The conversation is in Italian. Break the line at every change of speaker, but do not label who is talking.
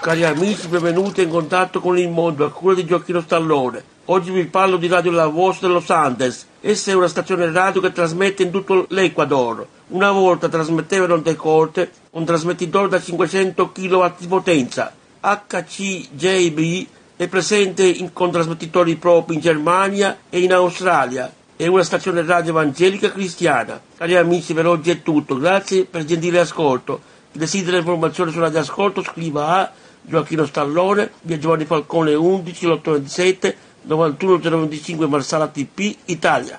cari amici, benvenuti in contatto con il mondo a cura di Gioacchino Stallone. Oggi vi parlo di Radio La Voz de Los Andes. Essa è una stazione radio che trasmette in tutto l'Ecuador. Una volta trasmetteva in onde corte un trasmettitore da 500 kW di potenza. HCJB è presente in, con trasmettitori propri in Germania e in Australia. È una stazione radio evangelica cristiana. Cari amici, per oggi è tutto. Grazie per il gentile ascolto. Desidera informazioni su Radio Ascolto scriva a Gioacchino Stallone, via Giovanni Falcone 11, 827 91 025 Marsala TP, Italia.